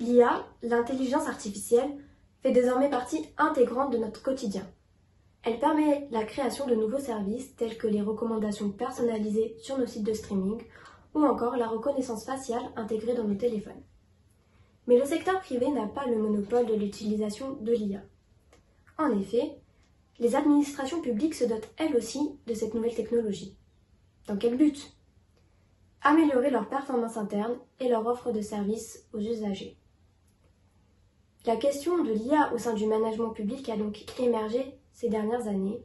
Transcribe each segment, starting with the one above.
L'IA, l'intelligence artificielle, fait désormais partie intégrante de notre quotidien. Elle permet la création de nouveaux services tels que les recommandations personnalisées sur nos sites de streaming ou encore la reconnaissance faciale intégrée dans nos téléphones. Mais le secteur privé n'a pas le monopole de l'utilisation de l'IA. En effet, les administrations publiques se dotent elles aussi de cette nouvelle technologie. Dans quel but? Améliorer leur performance interne et leur offre de services aux usagers. La question de l'IA au sein du management public a donc émergé ces dernières années,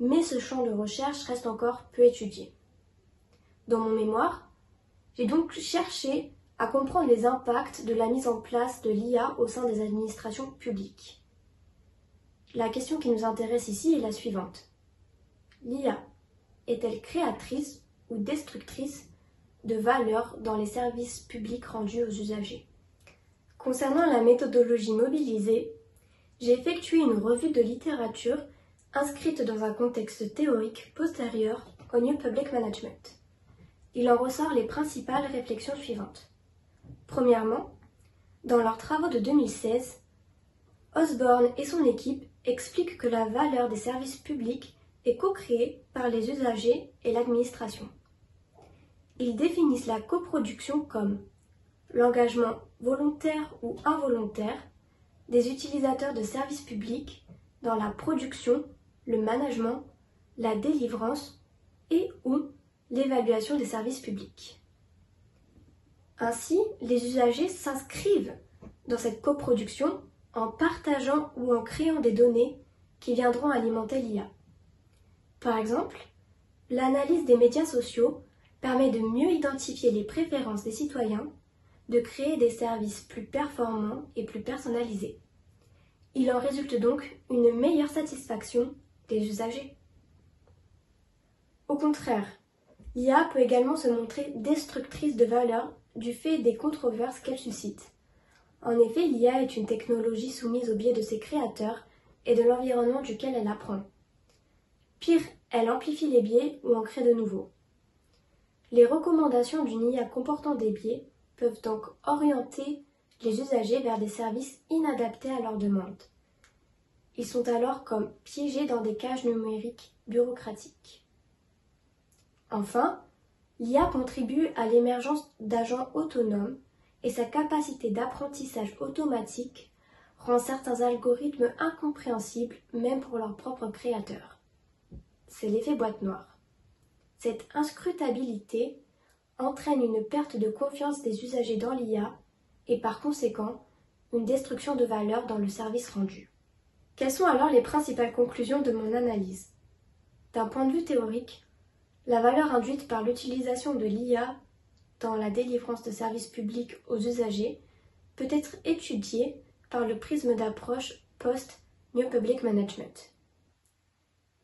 mais ce champ de recherche reste encore peu étudié. Dans mon mémoire, j'ai donc cherché à comprendre les impacts de la mise en place de l'IA au sein des administrations publiques. La question qui nous intéresse ici est la suivante. L'IA est-elle créatrice ou destructrice de valeur dans les services publics rendus aux usagers? Concernant la méthodologie mobilisée, j'ai effectué une revue de littérature inscrite dans un contexte théorique postérieur au New Public Management. Il en ressort les principales réflexions suivantes. Premièrement, dans leurs travaux de 2016, Osborne et son équipe expliquent que la valeur des services publics est co-créée par les usagers et l'administration. Ils définissent la coproduction comme l'engagement volontaire ou involontaire des utilisateurs de services publics dans la production, le management, la délivrance et ou l'évaluation des services publics. Ainsi, les usagers s'inscrivent dans cette coproduction en partageant ou en créant des données qui viendront alimenter l'IA. Par exemple, l'analyse des médias sociaux permet de mieux identifier les préférences des citoyens de créer des services plus performants et plus personnalisés. Il en résulte donc une meilleure satisfaction des usagers. Au contraire, l'IA peut également se montrer destructrice de valeur du fait des controverses qu'elle suscite. En effet, l'IA est une technologie soumise au biais de ses créateurs et de l'environnement duquel elle apprend. Pire, elle amplifie les biais ou en crée de nouveaux. Les recommandations d'une IA comportant des biais peuvent donc orienter les usagers vers des services inadaptés à leurs demandes. Ils sont alors comme piégés dans des cages numériques bureaucratiques. Enfin, l'IA contribue à l'émergence d'agents autonomes et sa capacité d'apprentissage automatique rend certains algorithmes incompréhensibles même pour leurs propres créateurs. C'est l'effet boîte noire. Cette inscrutabilité entraîne une perte de confiance des usagers dans l'IA et par conséquent une destruction de valeur dans le service rendu. Quelles sont alors les principales conclusions de mon analyse? D'un point de vue théorique, la valeur induite par l'utilisation de l'IA la délivrance de services publics aux usagers peut être étudiée par le prisme d'approche post-New Public Management.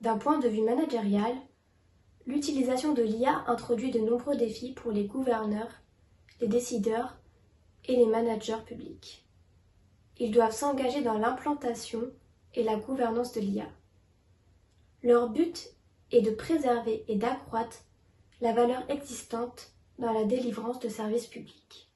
D'un point de vue managérial, L'utilisation de l'IA introduit de nombreux défis pour les gouverneurs, les décideurs et les managers publics. Ils doivent s'engager dans l'implantation et la gouvernance de l'IA. Leur but est de préserver et d'accroître la valeur existante dans la délivrance de services publics.